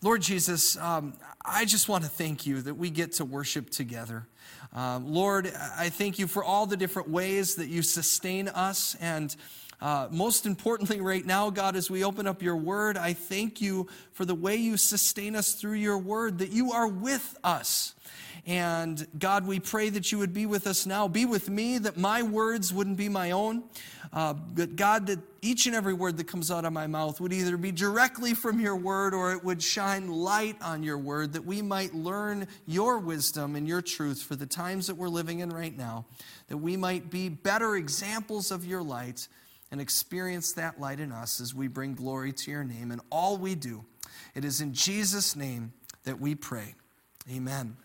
Lord Jesus, um, I just want to thank you that we get to worship together. Um, Lord, I thank you for all the different ways that you sustain us. And uh, most importantly, right now, God, as we open up your word, I thank you for the way you sustain us through your word, that you are with us. And God, we pray that you would be with us now. Be with me, that my words wouldn't be my own. Uh, but God, that each and every word that comes out of my mouth would either be directly from your word or it would shine light on your word, that we might learn your wisdom and your truth for the times that we're living in right now, that we might be better examples of your light and experience that light in us as we bring glory to your name and all we do. It is in Jesus' name that we pray. Amen.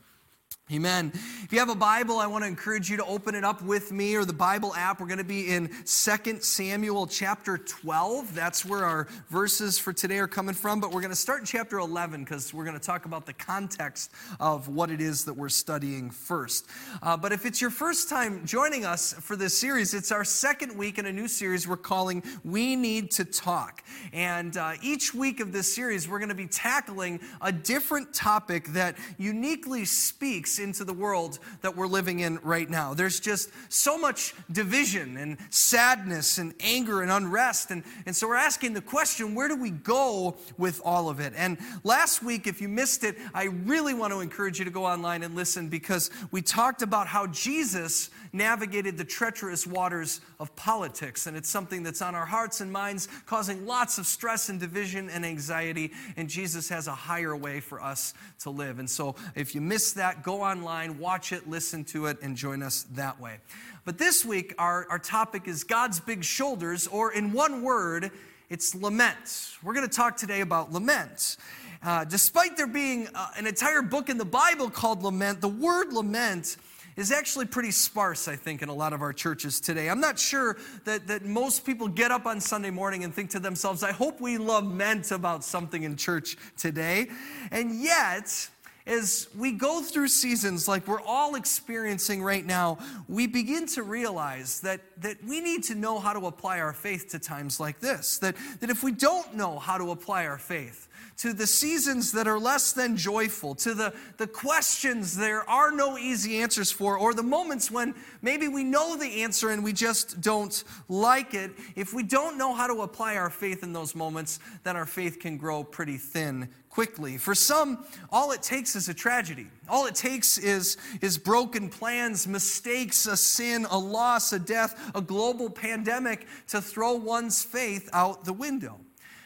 Amen. If you have a Bible, I want to encourage you to open it up with me or the Bible app. We're going to be in 2 Samuel chapter 12. That's where our verses for today are coming from. But we're going to start in chapter 11 because we're going to talk about the context of what it is that we're studying first. Uh, but if it's your first time joining us for this series, it's our second week in a new series we're calling We Need to Talk. And uh, each week of this series, we're going to be tackling a different topic that uniquely speaks into the world that we're living in right now. There's just so much division and sadness and anger and unrest. And, and so we're asking the question where do we go with all of it? And last week, if you missed it, I really want to encourage you to go online and listen because we talked about how Jesus navigated the treacherous waters of politics. And it's something that's on our hearts and minds, causing lots of stress and division and anxiety. And Jesus has a higher way for us to live. And so if you miss that, go online, watch it, listen to it, and join us that way. But this week, our, our topic is God's big shoulders, or in one word, it's lament. We're going to talk today about lament. Uh, despite there being uh, an entire book in the Bible called lament, the word lament is actually pretty sparse, I think, in a lot of our churches today. I'm not sure that, that most people get up on Sunday morning and think to themselves, I hope we lament about something in church today. And yet, as we go through seasons like we're all experiencing right now, we begin to realize that, that we need to know how to apply our faith to times like this. That, that if we don't know how to apply our faith, to the seasons that are less than joyful, to the, the questions there are no easy answers for, or the moments when maybe we know the answer and we just don't like it. If we don't know how to apply our faith in those moments, then our faith can grow pretty thin quickly. For some, all it takes is a tragedy. All it takes is, is broken plans, mistakes, a sin, a loss, a death, a global pandemic to throw one's faith out the window.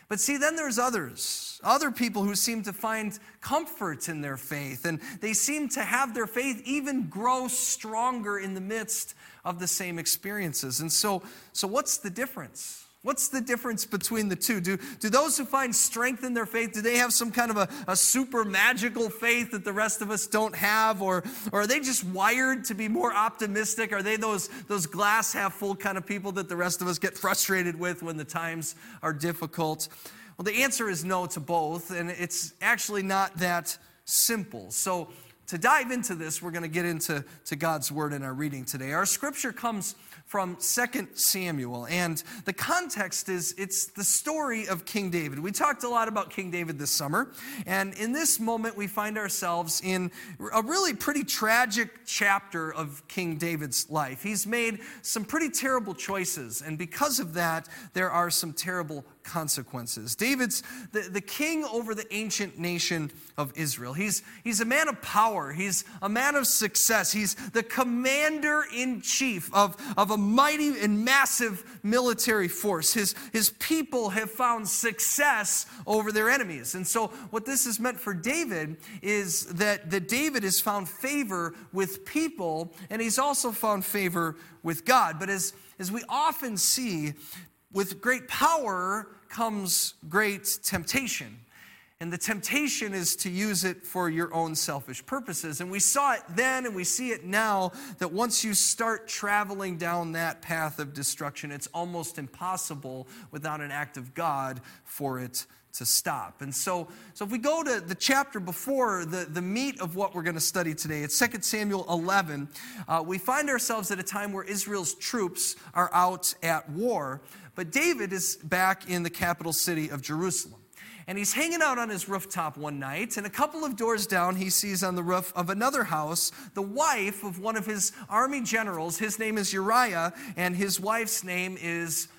But see, then there's others, other people who seem to find comfort in their faith, and they seem to have their faith even grow stronger in the midst of the same experiences. And so, so what's the difference? What's the difference between the two? Do, do those who find strength in their faith, do they have some kind of a, a super magical faith that the rest of us don't have? Or, or are they just wired to be more optimistic? Are they those, those glass half full kind of people that the rest of us get frustrated with when the times are difficult? Well, the answer is no to both, and it's actually not that simple. So, to dive into this, we're going to get into to God's word in our reading today. Our scripture comes from 2 Samuel. And the context is it's the story of King David. We talked a lot about King David this summer. And in this moment, we find ourselves in a really pretty tragic chapter of King David's life. He's made some pretty terrible choices. And because of that, there are some terrible consequences. David's the, the king over the ancient nation of Israel. He's, he's a man of power, he's a man of success, he's the commander in chief of, of a mighty and massive military force. His, his people have found success over their enemies. And so, what this has meant for David is that, that David has found favor with people and he's also found favor with God. But as, as we often see, with great power comes great temptation. And the temptation is to use it for your own selfish purposes. And we saw it then and we see it now that once you start traveling down that path of destruction, it's almost impossible without an act of God for it to stop. And so, so if we go to the chapter before the, the meat of what we're going to study today, it's 2 Samuel 11, uh, we find ourselves at a time where Israel's troops are out at war. But David is back in the capital city of Jerusalem. And he's hanging out on his rooftop one night, and a couple of doors down, he sees on the roof of another house the wife of one of his army generals. His name is Uriah, and his wife's name is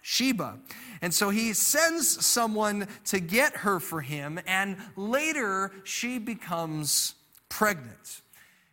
Bathsheba. And so he sends someone to get her for him, and later she becomes pregnant.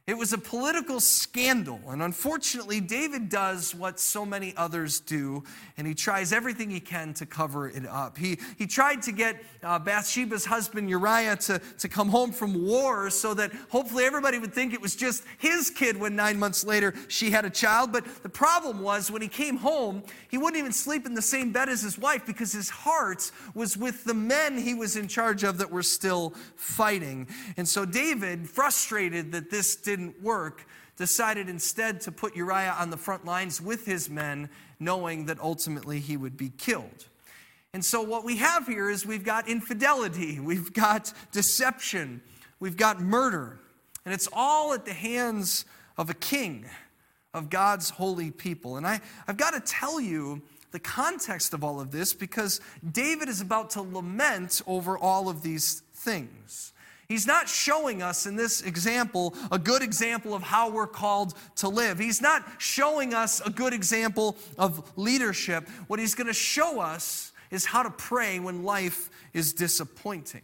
It was a political scandal, and unfortunately, David does what so many others do, and he tries everything he can to cover it up. He, he tried to get uh, Bathsheba's husband Uriah to, to come home from war so that hopefully everybody would think it was just his kid when nine months later she had a child. But the problem was when he came home, he wouldn't even sleep in the same bed as his wife because his heart was with the men he was in charge of that were still fighting. And so David, frustrated that this didn't work, decided instead to put Uriah on the front lines with his men, knowing that ultimately he would be killed. And so, what we have here is we've got infidelity, we've got deception, we've got murder, and it's all at the hands of a king, of God's holy people. And I, I've got to tell you the context of all of this because David is about to lament over all of these things. He's not showing us in this example a good example of how we're called to live. He's not showing us a good example of leadership. What he's going to show us is how to pray when life is disappointing.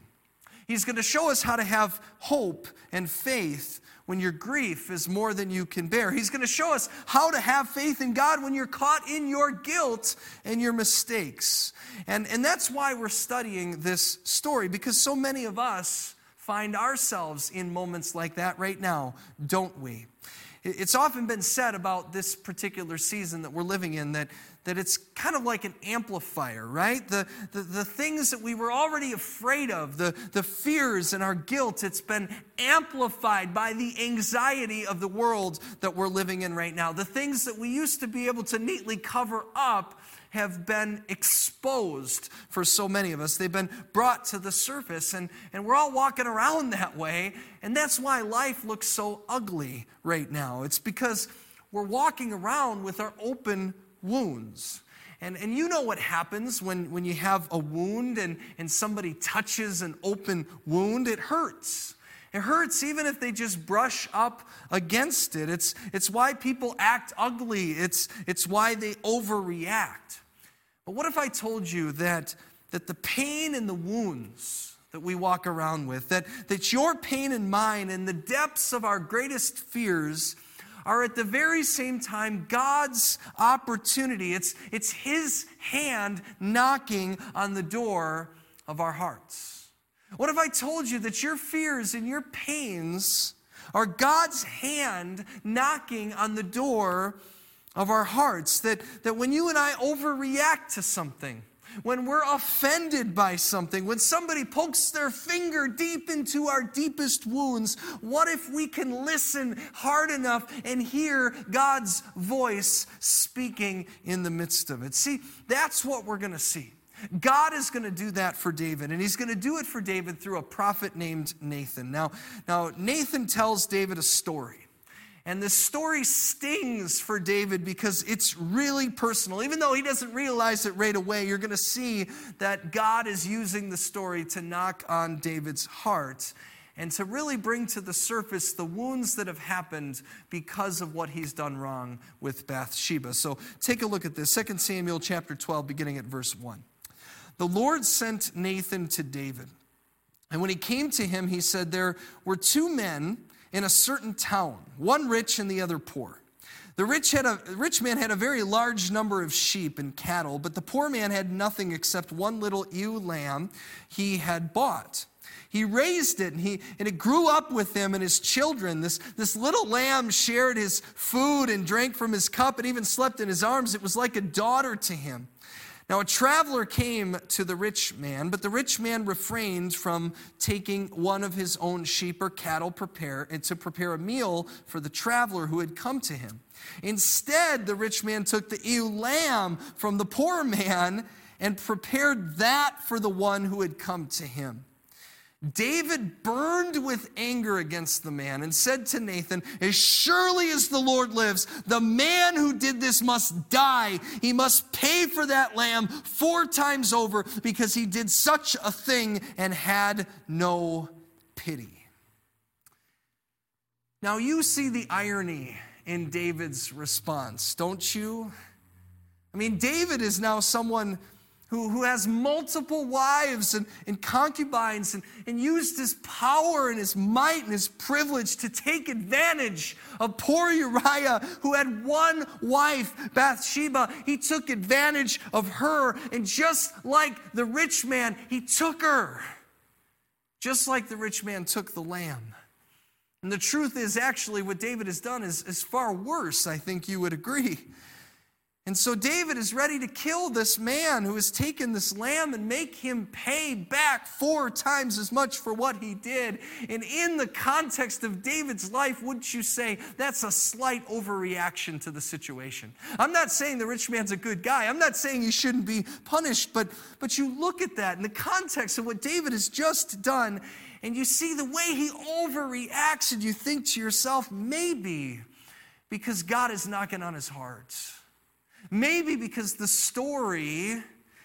He's going to show us how to have hope and faith when your grief is more than you can bear. He's going to show us how to have faith in God when you're caught in your guilt and your mistakes. And, and that's why we're studying this story, because so many of us find ourselves in moments like that right now, don't we? It's often been said about this particular season that we're living in that, that it's kind of like an amplifier, right? The, the, the things that we were already afraid of, the, the fears and our guilt, it's been amplified by the anxiety of the world that we're living in right now. The things that we used to be able to neatly cover up have been exposed for so many of us. They've been brought to the surface, and, and we're all walking around that way. And that's why life looks so ugly right now. It's because we're walking around with our open wounds. And, and you know what happens when, when you have a wound and, and somebody touches an open wound, it hurts. It hurts even if they just brush up against it. It's, it's why people act ugly, it's, it's why they overreact. But what if I told you that, that the pain and the wounds that we walk around with, that, that your pain and mine and the depths of our greatest fears are at the very same time God's opportunity? It's, it's His hand knocking on the door of our hearts. What if I told you that your fears and your pains are God's hand knocking on the door of our hearts. That, that when you and I overreact to something, when we're offended by something, when somebody pokes their finger deep into our deepest wounds, what if we can listen hard enough and hear God's voice speaking in the midst of it? See, that's what we're going to see. God is going to do that for David, and he's going to do it for David through a prophet named Nathan. Now, now Nathan tells David a story. And this story stings for David because it's really personal. Even though he doesn't realize it right away, you're going to see that God is using the story to knock on David's heart and to really bring to the surface the wounds that have happened because of what he's done wrong with Bathsheba. So take a look at this 2 Samuel chapter 12, beginning at verse 1. The Lord sent Nathan to David. And when he came to him, he said, There were two men in a certain town, one rich and the other poor. The rich, had a, rich man had a very large number of sheep and cattle, but the poor man had nothing except one little ewe lamb he had bought. He raised it and, he, and it grew up with him and his children. This, this little lamb shared his food and drank from his cup and even slept in his arms. It was like a daughter to him. Now, a traveler came to the rich man, but the rich man refrained from taking one of his own sheep or cattle prepare, eh, to prepare a meal for the traveler who had come to him. Instead, the rich man took the ewe lamb from the poor man and prepared that for the one who had come to him. David burned with anger against the man and said to Nathan, As surely as the Lord lives, the man who did this must die. He must pay for that lamb four times over because he did such a thing and had no pity. Now, you see the irony in David's response, don't you? I mean, David is now someone who, who has multiple wives and, and concubines and, and used his power and his might and his privilege to take advantage of poor Uriah, who had one wife, Bathsheba. He took advantage of her, and just like the rich man, he took her. Just like the rich man took the lamb. And the truth is, actually, what David has done is, is far worse, I think you would agree. And so David is ready to kill this man who has taken this lamb and make him pay back four times as much for what he did. And in the context of David's life, wouldn't you say that's a slight overreaction to the situation? I'm not saying the rich man's a good guy. I'm not saying he shouldn't be punished, but, but you look at that in the context of what David has just done, and you see the way he overreacts, and you think to yourself, maybe because God is knocking on his heart. Maybe because the story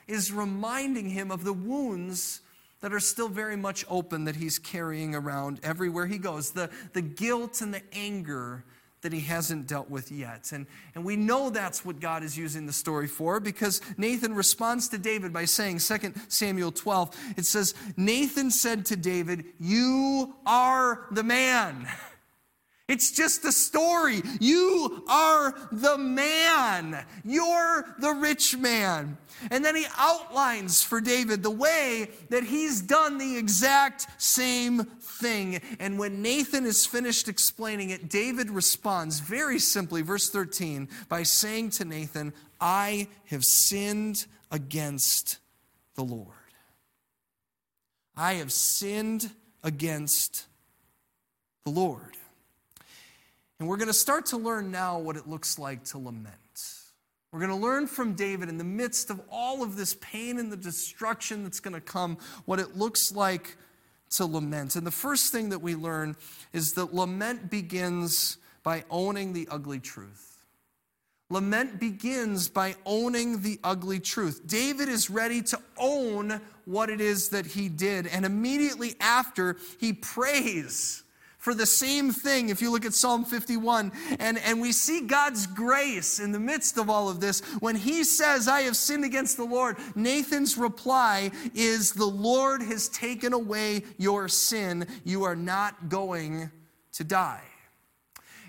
is reminding him of the wounds that are still very much open that he's carrying around everywhere he goes, the, the guilt and the anger that he hasn't dealt with yet. And, and we know that's what God is using the story for because Nathan responds to David by saying, 2 Samuel 12, it says, Nathan said to David, You are the man. It's just a story. You are the man. You're the rich man. And then he outlines for David the way that he's done the exact same thing. And when Nathan is finished explaining it, David responds very simply, verse 13, by saying to Nathan, I have sinned against the Lord. I have sinned against the Lord. And we're going to start to learn now what it looks like to lament. We're going to learn from David in the midst of all of this pain and the destruction that's going to come, what it looks like to lament. And the first thing that we learn is that lament begins by owning the ugly truth. Lament begins by owning the ugly truth. David is ready to own what it is that he did. And immediately after, he prays for the same thing if you look at Psalm 51. And, and we see God's grace in the midst of all of this. When he says, I have sinned against the Lord, Nathan's reply is, The Lord has taken away your sin. You are not going to die.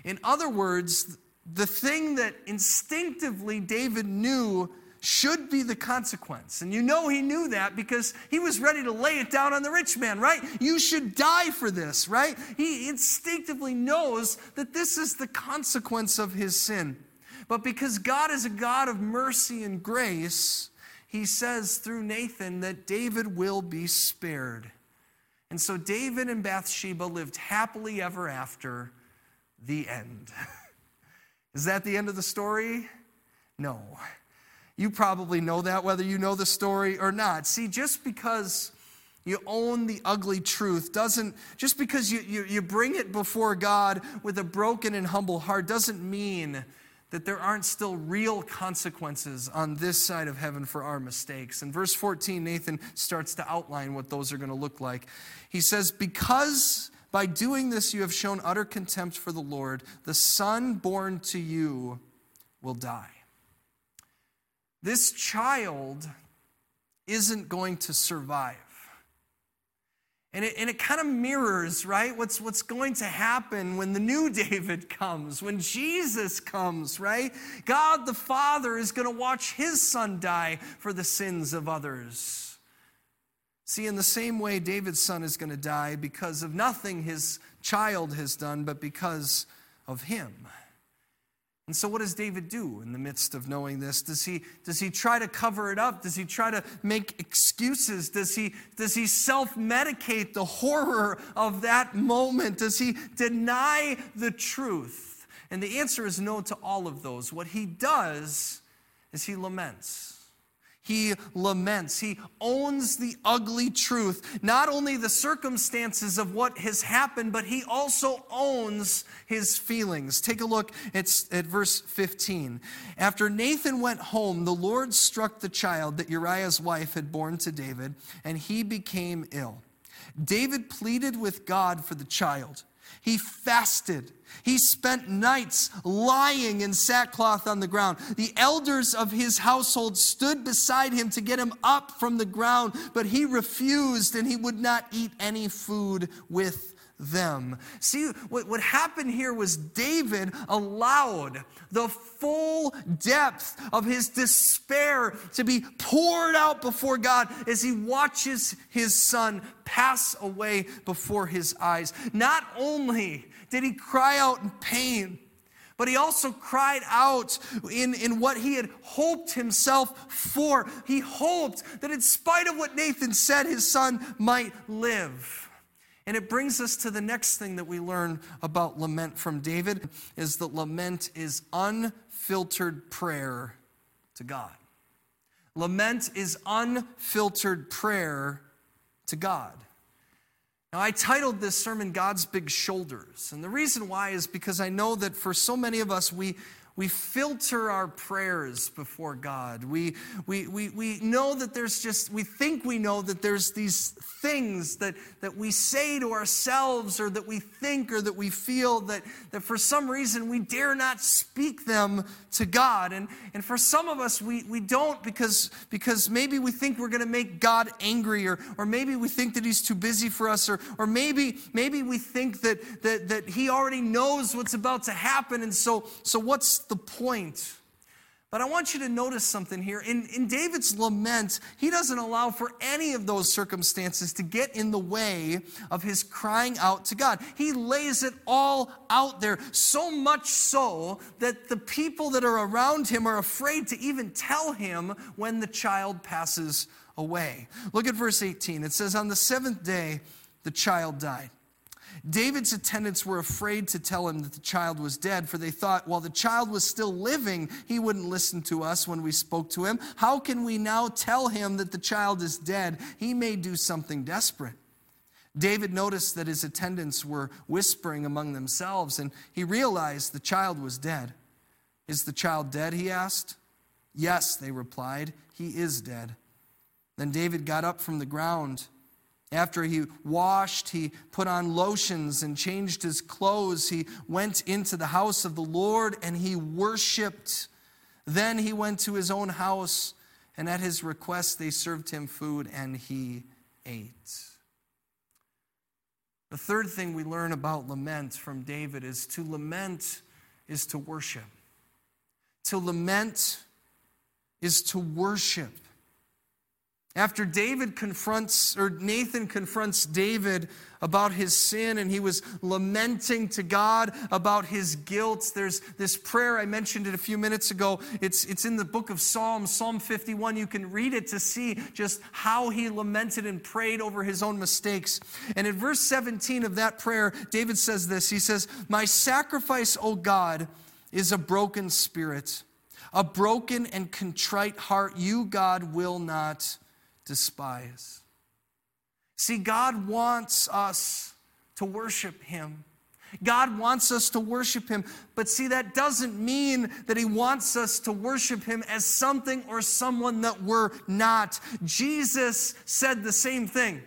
In other words, the thing that instinctively David knew should be the consequence. And you know he knew that because he was ready to lay it down on the rich man, right? You should die for this, right? He instinctively knows that this is the consequence of his sin. But because God is a God of mercy and grace, he says through Nathan that David will be spared. And so David and Bathsheba lived happily ever after the end. is that the end of the story? No. You probably know that, whether you know the story or not. See, just because you own the ugly truth doesn't, just because you, you, you bring it before God with a broken and humble heart, doesn't mean that there aren't still real consequences on this side of heaven for our mistakes. In verse 14, Nathan starts to outline what those are going to look like. He says, Because by doing this you have shown utter contempt for the Lord, the son born to you will die. This child isn't going to survive. And it, and it kind of mirrors, right, what's, what's going to happen when the new David comes, when Jesus comes, right? God the Father is going to watch his son die for the sins of others. See, in the same way, David's son is going to die because of nothing his child has done, but because of him. And so, what does David do in the midst of knowing this? Does he, does he try to cover it up? Does he try to make excuses? Does he, does he self medicate the horror of that moment? Does he deny the truth? And the answer is no to all of those. What he does is he laments. He laments. He owns the ugly truth, not only the circumstances of what has happened, but he also owns his feelings. Take a look at, at verse 15. After Nathan went home, the Lord struck the child that Uriah's wife had borne to David, and he became ill. David pleaded with God for the child. He fasted. He spent nights lying in sackcloth on the ground. The elders of his household stood beside him to get him up from the ground, but he refused and he would not eat any food with them. See, what, what happened here was David allowed the full depth of his despair to be poured out before God as he watches his son pass away before his eyes. Not only did he cry out in pain, but he also cried out in, in what he had hoped himself for. He hoped that in spite of what Nathan said, his son might live. And it brings us to the next thing that we learn about lament from David is that lament is unfiltered prayer to God. Lament is unfiltered prayer to God. Now, I titled this sermon God's Big Shoulders. And the reason why is because I know that for so many of us, we, we filter our prayers before God. We, we, we, we know that there's just, we think we know that there's these things that, that we say to ourselves or that we think or that we feel that, that for some reason we dare not speak them to God. And, and for some of us, we, we don't because, because maybe we think we're going to make God angry or, or maybe we think that he's too busy for us or, or maybe, maybe we think that, that, that he already knows what's about to happen. And so, so what's the point. But I want you to notice something here. In, in David's lament, he doesn't allow for any of those circumstances to get in the way of his crying out to God. He lays it all out there, so much so that the people that are around him are afraid to even tell him when the child passes away. Look at verse 18. It says, On the seventh day, the child died. David's attendants were afraid to tell him that the child was dead, for they thought, while the child was still living, he wouldn't listen to us when we spoke to him. How can we now tell him that the child is dead? He may do something desperate. David noticed that his attendants were whispering among themselves, and he realized the child was dead. Is the child dead? He asked. Yes, they replied. He is dead. Then David got up from the ground. After he washed, he put on lotions and changed his clothes. He went into the house of the Lord and he worshiped. Then he went to his own house, and at his request, they served him food and he ate. The third thing we learn about lament from David is to lament is to worship. To lament is to worship. After David confronts, or Nathan confronts David about his sin and he was lamenting to God about his guilt, there's this prayer, I mentioned it a few minutes ago. It's, it's in the book of Psalms, Psalm 51. You can read it to see just how he lamented and prayed over his own mistakes. And in verse 17 of that prayer, David says this He says, My sacrifice, O God, is a broken spirit, a broken and contrite heart. You, God, will not despise. See, God wants us to worship Him. God wants us to worship Him. But see, that doesn't mean that He wants us to worship Him as something or someone that we're not. Jesus said the same thing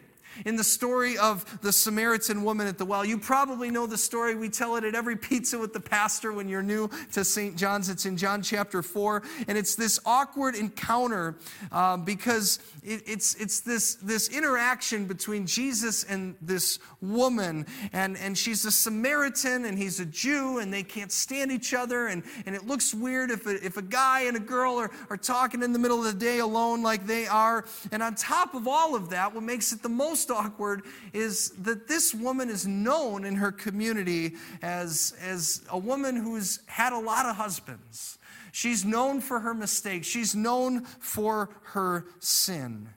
in the story of the Samaritan woman at the well. You probably know the story. We tell it at every pizza with the pastor when you're new to St. John's. It's in John chapter 4. And it's this awkward encounter um, because it, it's, it's this, this interaction between Jesus and this woman. And, and she's a Samaritan and he's a Jew and they can't stand each other. And, and it looks weird if a, if a guy and a girl are, are talking in the middle of the day alone like they are. And on top of all of that, what makes it the most most awkward is that this woman is known in her community as, as a woman who's had a lot of husbands. She's known for her mistakes, she's known for her sin.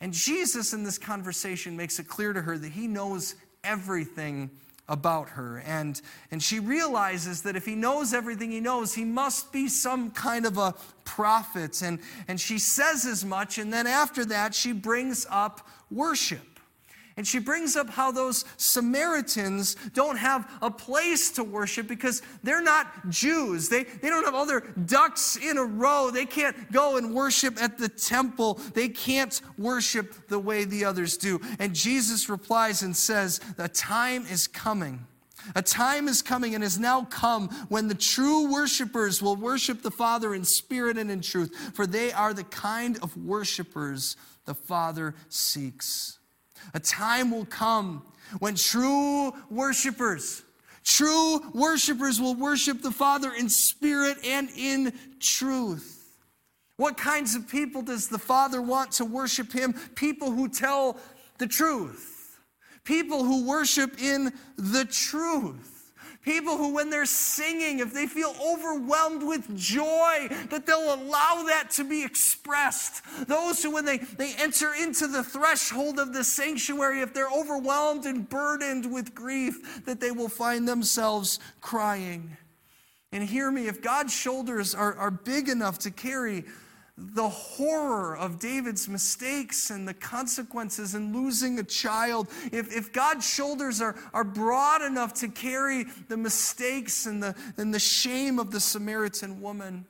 And Jesus, in this conversation, makes it clear to her that he knows everything about her. And, and she realizes that if he knows everything he knows, he must be some kind of a prophet. And, and she says as much. And then after that, she brings up worship. And she brings up how those Samaritans don't have a place to worship because they're not Jews. They, they don't have all their ducks in a row. They can't go and worship at the temple. They can't worship the way the others do. And Jesus replies and says, The time is coming. A time is coming and has now come when the true worshipers will worship the Father in spirit and in truth, for they are the kind of worshipers the Father seeks. A time will come when true worshipers, true worshipers will worship the Father in spirit and in truth. What kinds of people does the Father want to worship Him? People who tell the truth, people who worship in the truth. People who, when they're singing, if they feel overwhelmed with joy, that they'll allow that to be expressed. Those who, when they, they enter into the threshold of the sanctuary, if they're overwhelmed and burdened with grief, that they will find themselves crying. And hear me, if God's shoulders are, are big enough to carry the horror of David's mistakes and the consequences in losing a child, if, if God's shoulders are, are broad enough to carry the mistakes and the, and the shame of the Samaritan woman,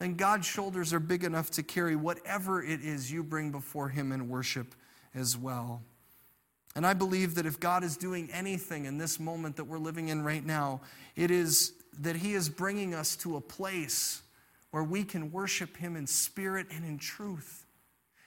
then God's shoulders are big enough to carry whatever it is you bring before Him in worship as well. And I believe that if God is doing anything in this moment that we're living in right now, it is that He is bringing us to a place where we can worship Him in spirit and in truth.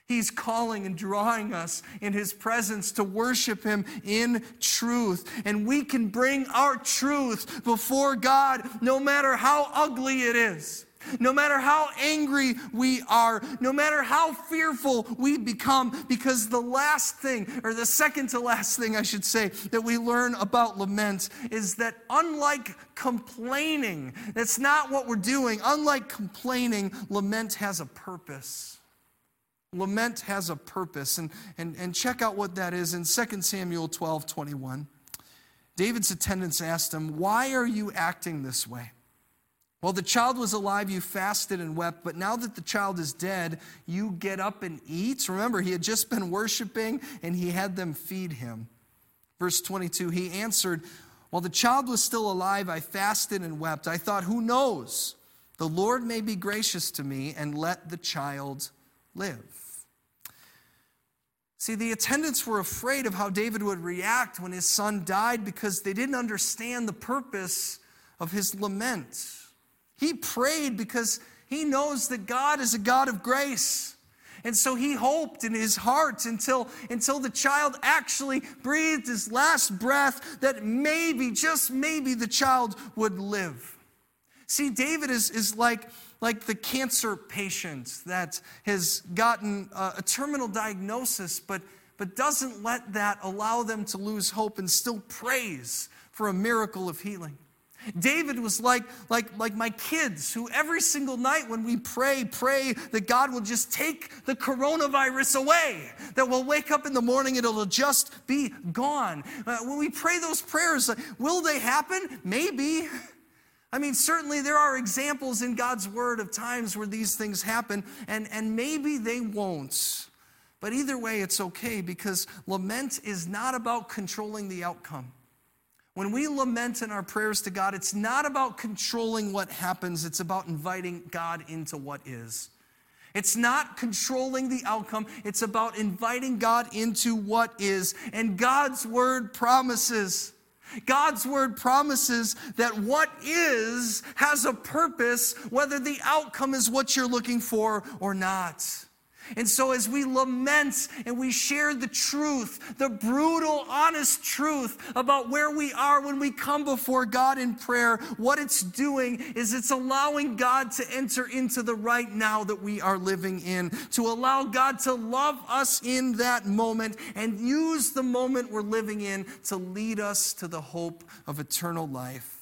He's calling and drawing us in His presence to worship Him in truth. And we can bring our truth before God no matter how ugly it is. No matter how angry we are, no matter how fearful we become, because the last thing, or the second to last thing, I should say, that we learn about lament is that unlike complaining, that's not what we're doing. Unlike complaining, lament has a purpose. Lament has a purpose. And, and, and check out what that is in 2 Samuel 12 21. David's attendants asked him, Why are you acting this way? While the child was alive, you fasted and wept, but now that the child is dead, you get up and eat. Remember, he had just been worshiping and he had them feed him. Verse 22 He answered, While the child was still alive, I fasted and wept. I thought, Who knows? The Lord may be gracious to me and let the child live. See, the attendants were afraid of how David would react when his son died because they didn't understand the purpose of his lament. He prayed because he knows that God is a God of grace. And so he hoped in his heart until, until the child actually breathed his last breath that maybe, just maybe, the child would live. See, David is, is like, like the cancer patient that has gotten a, a terminal diagnosis, but, but doesn't let that allow them to lose hope and still prays for a miracle of healing. David was like, like, like my kids who every single night when we pray, pray that God will just take the coronavirus away, that we'll wake up in the morning and it'll just be gone. Uh, when we pray those prayers, uh, will they happen? Maybe. I mean, certainly there are examples in God's word of times where these things happen, and, and maybe they won't. But either way, it's okay because lament is not about controlling the outcome. When we lament in our prayers to God, it's not about controlling what happens, it's about inviting God into what is. It's not controlling the outcome, it's about inviting God into what is. And God's word promises. God's word promises that what is has a purpose, whether the outcome is what you're looking for or not. And so, as we lament and we share the truth, the brutal, honest truth about where we are when we come before God in prayer, what it's doing is it's allowing God to enter into the right now that we are living in, to allow God to love us in that moment and use the moment we're living in to lead us to the hope of eternal life.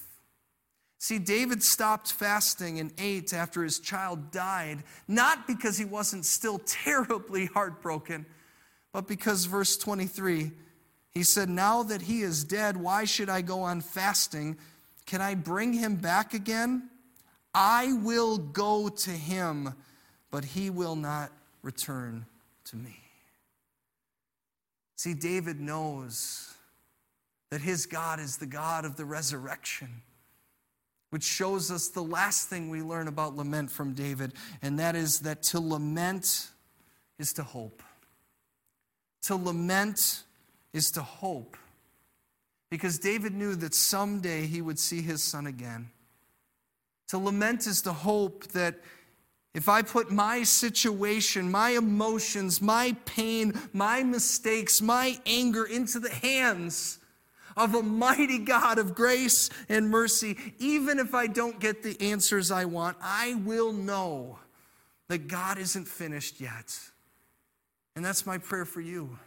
See, David stopped fasting and ate after his child died, not because he wasn't still terribly heartbroken, but because, verse 23, He said, Now that he is dead, why should I go on fasting? Can I bring him back again? I will go to him, but he will not return to me. See, David knows that his God is the God of the resurrection, which shows us the last thing we learn about lament from David, and that is that to lament is to hope. To lament is to hope. Because David knew that someday he would see his son again. To lament is to hope that if I put my situation, my emotions, my pain, my mistakes, my anger into the hands of a mighty God of grace and mercy, even if I don't get the answers I want, I will know that God isn't finished yet. And that's my prayer for you.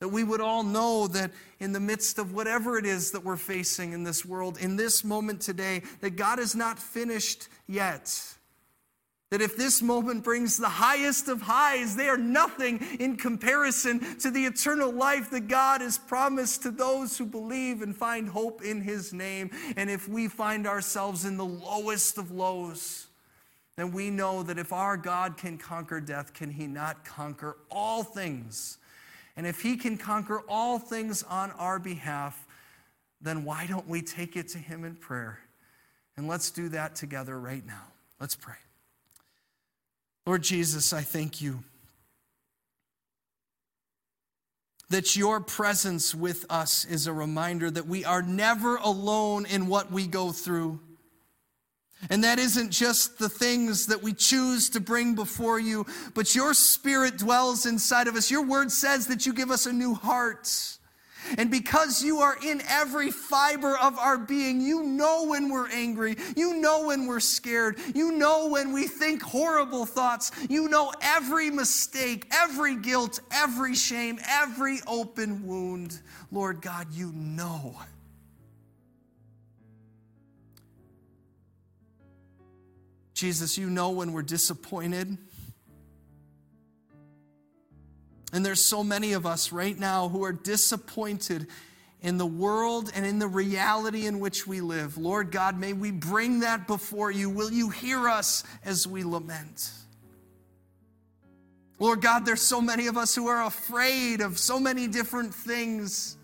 That we would all know that in the midst of whatever it is that we're facing in this world, in this moment today, that God is not finished yet. That if this moment brings the highest of highs, they are nothing in comparison to the eternal life that God has promised to those who believe and find hope in His name. And if we find ourselves in the lowest of lows, then we know that if our God can conquer death, can He not conquer all things? And if He can conquer all things on our behalf, then why don't we take it to Him in prayer? And let's do that together right now. Let's pray. Lord Jesus, I thank you that your presence with us is a reminder that we are never alone in what we go through. And that isn't just the things that we choose to bring before you, but your spirit dwells inside of us. Your word says that you give us a new heart. And because you are in every fiber of our being, you know when we're angry. You know when we're scared. You know when we think horrible thoughts. You know every mistake, every guilt, every shame, every open wound. Lord God, you know. Jesus, you know when we're disappointed. And there's so many of us right now who are disappointed in the world and in the reality in which we live. Lord God, may we bring that before you. Will you hear us as we lament? Lord God, there's so many of us who are afraid of so many different things.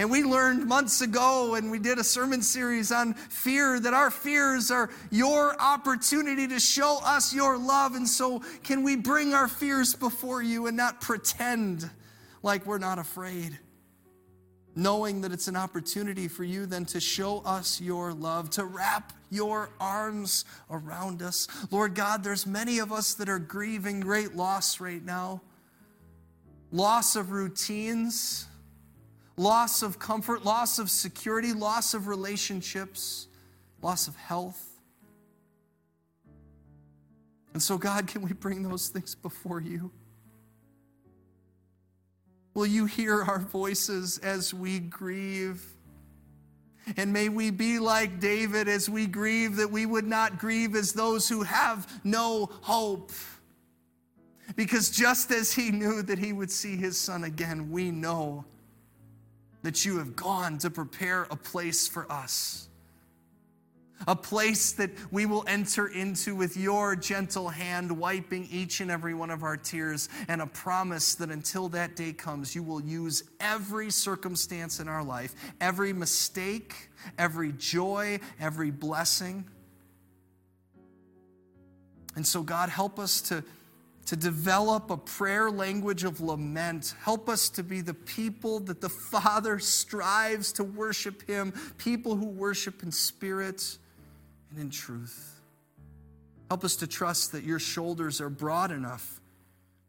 And we learned months ago, and we did a sermon series on fear, that our fears are your opportunity to show us your love. And so, can we bring our fears before you and not pretend like we're not afraid? Knowing that it's an opportunity for you then to show us your love, to wrap your arms around us. Lord God, there's many of us that are grieving great loss right now loss of routines loss of comfort, loss of security, loss of relationships, loss of health. And so, God, can we bring those things before you? Will you hear our voices as we grieve? And may we be like David as we grieve, that we would not grieve as those who have no hope. Because just as he knew that he would see his son again, we know that you have gone to prepare a place for us. A place that we will enter into with your gentle hand, wiping each and every one of our tears, and a promise that until that day comes, you will use every circumstance in our life, every mistake, every joy, every blessing. And so, God, help us to to develop a prayer language of lament. Help us to be the people that the Father strives to worship Him, people who worship in spirit and in truth. Help us to trust that your shoulders are broad enough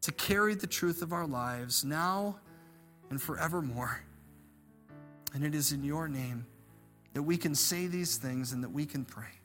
to carry the truth of our lives now and forevermore. And it is in your name that we can say these things and that we can pray.